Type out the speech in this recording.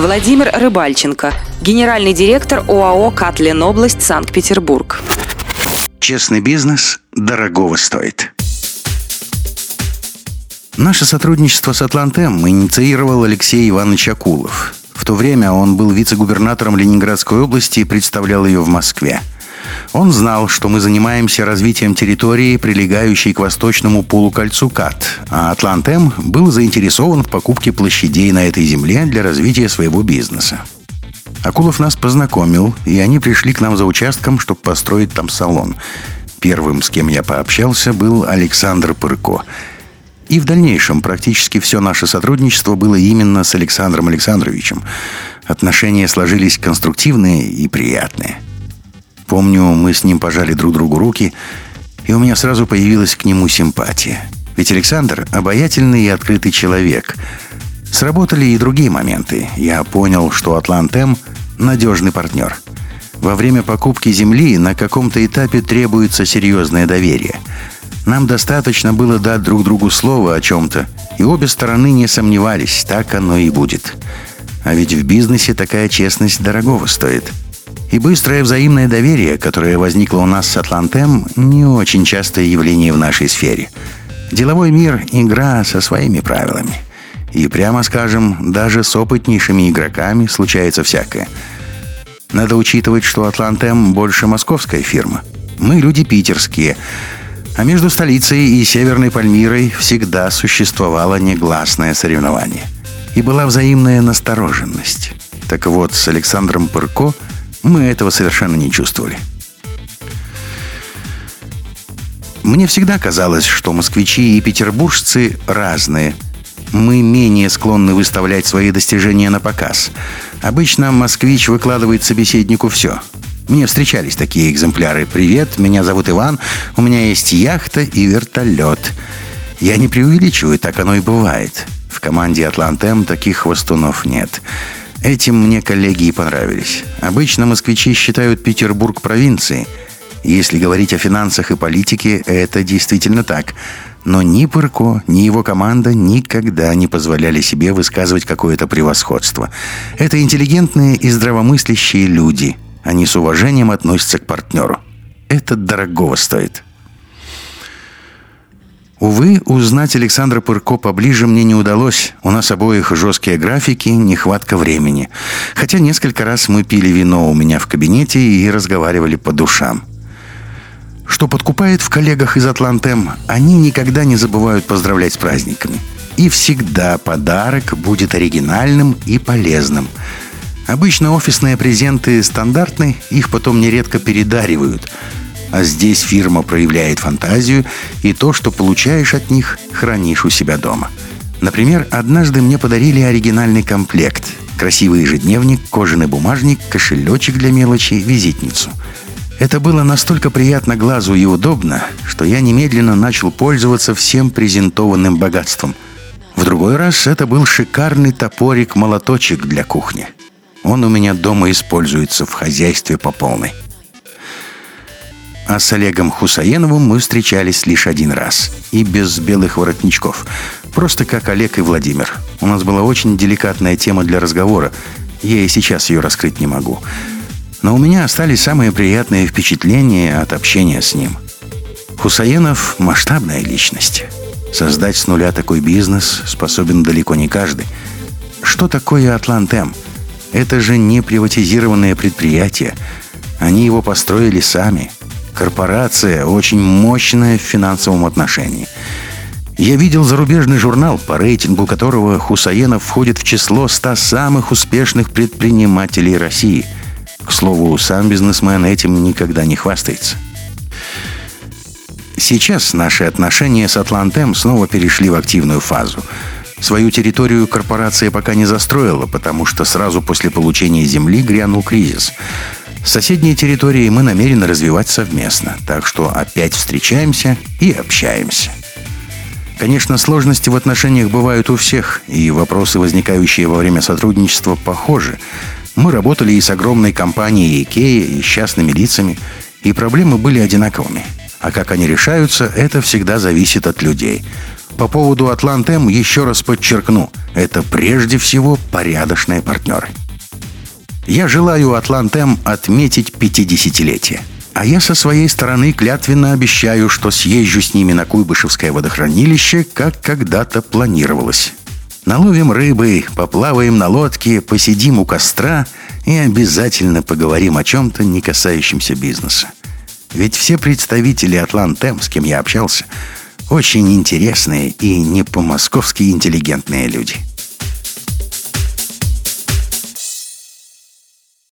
Владимир Рыбальченко, генеральный директор ОАО «Катленобласть» Санкт-Петербург. Честный бизнес дорогого стоит. Наше сотрудничество с «Атлантем» инициировал Алексей Иванович Акулов. В то время он был вице-губернатором Ленинградской области и представлял ее в Москве. Он знал, что мы занимаемся развитием территории, прилегающей к восточному полукольцу КАТ, а «Атлантем» был заинтересован в покупке площадей на этой земле для развития своего бизнеса. Акулов нас познакомил, и они пришли к нам за участком, чтобы построить там салон. Первым, с кем я пообщался, был Александр Пырко. И в дальнейшем практически все наше сотрудничество было именно с Александром Александровичем. Отношения сложились конструктивные и приятные – Помню, мы с ним пожали друг другу руки, и у меня сразу появилась к нему симпатия. Ведь Александр – обаятельный и открытый человек. Сработали и другие моменты. Я понял, что Атлантем – надежный партнер. Во время покупки земли на каком-то этапе требуется серьезное доверие. Нам достаточно было дать друг другу слово о чем-то, и обе стороны не сомневались, так оно и будет. А ведь в бизнесе такая честность дорогого стоит – и быстрое взаимное доверие, которое возникло у нас с Атлантем, не очень частое явление в нашей сфере. Деловой мир – игра со своими правилами. И прямо скажем, даже с опытнейшими игроками случается всякое. Надо учитывать, что Атлантем больше московская фирма. Мы люди питерские. А между столицей и Северной Пальмирой всегда существовало негласное соревнование. И была взаимная настороженность. Так вот, с Александром Пырко – мы этого совершенно не чувствовали. Мне всегда казалось, что москвичи и петербуржцы разные. Мы менее склонны выставлять свои достижения на показ. Обычно москвич выкладывает собеседнику все. Мне встречались такие экземпляры. «Привет, меня зовут Иван, у меня есть яхта и вертолет». Я не преувеличиваю, так оно и бывает. В команде «Атлантем» таких хвостунов нет. Этим мне коллеги и понравились. Обычно москвичи считают Петербург провинцией. Если говорить о финансах и политике, это действительно так. Но ни Пырко, ни его команда никогда не позволяли себе высказывать какое-то превосходство. Это интеллигентные и здравомыслящие люди. Они с уважением относятся к партнеру. Это дорогого стоит. Увы, узнать Александра Пырко поближе мне не удалось. У нас обоих жесткие графики, нехватка времени. Хотя несколько раз мы пили вино у меня в кабинете и разговаривали по душам. Что подкупает в коллегах из Атлантем, они никогда не забывают поздравлять с праздниками. И всегда подарок будет оригинальным и полезным. Обычно офисные презенты стандартны, их потом нередко передаривают – а здесь фирма проявляет фантазию, и то, что получаешь от них, хранишь у себя дома. Например, однажды мне подарили оригинальный комплект. Красивый ежедневник, кожаный бумажник, кошелечек для мелочи, визитницу. Это было настолько приятно глазу и удобно, что я немедленно начал пользоваться всем презентованным богатством. В другой раз это был шикарный топорик-молоточек для кухни. Он у меня дома используется в хозяйстве по полной. А с Олегом Хусаеновым мы встречались лишь один раз. И без белых воротничков. Просто как Олег и Владимир. У нас была очень деликатная тема для разговора. Я и сейчас ее раскрыть не могу. Но у меня остались самые приятные впечатления от общения с ним. Хусаенов – масштабная личность. Создать с нуля такой бизнес способен далеко не каждый. Что такое «Атлантем»? Это же не приватизированное предприятие. Они его построили сами – Корпорация очень мощная в финансовом отношении. Я видел зарубежный журнал, по рейтингу которого Хусаенов входит в число 100 самых успешных предпринимателей России. К слову, сам бизнесмен этим никогда не хвастается. Сейчас наши отношения с Атлантем снова перешли в активную фазу. Свою территорию корпорация пока не застроила, потому что сразу после получения земли грянул кризис – Соседние территории мы намерены развивать совместно, так что опять встречаемся и общаемся. Конечно, сложности в отношениях бывают у всех, и вопросы, возникающие во время сотрудничества, похожи. Мы работали и с огромной компанией IKEA, и с частными лицами, и проблемы были одинаковыми. А как они решаются, это всегда зависит от людей. По поводу Атлантем еще раз подчеркну, это прежде всего порядочные партнеры. Я желаю Атлантем отметить 50-летие. А я со своей стороны клятвенно обещаю, что съезжу с ними на Куйбышевское водохранилище, как когда-то планировалось. Наловим рыбы, поплаваем на лодке, посидим у костра и обязательно поговорим о чем-то, не касающемся бизнеса. Ведь все представители Атлантем, с кем я общался, очень интересные и не по-московски интеллигентные люди.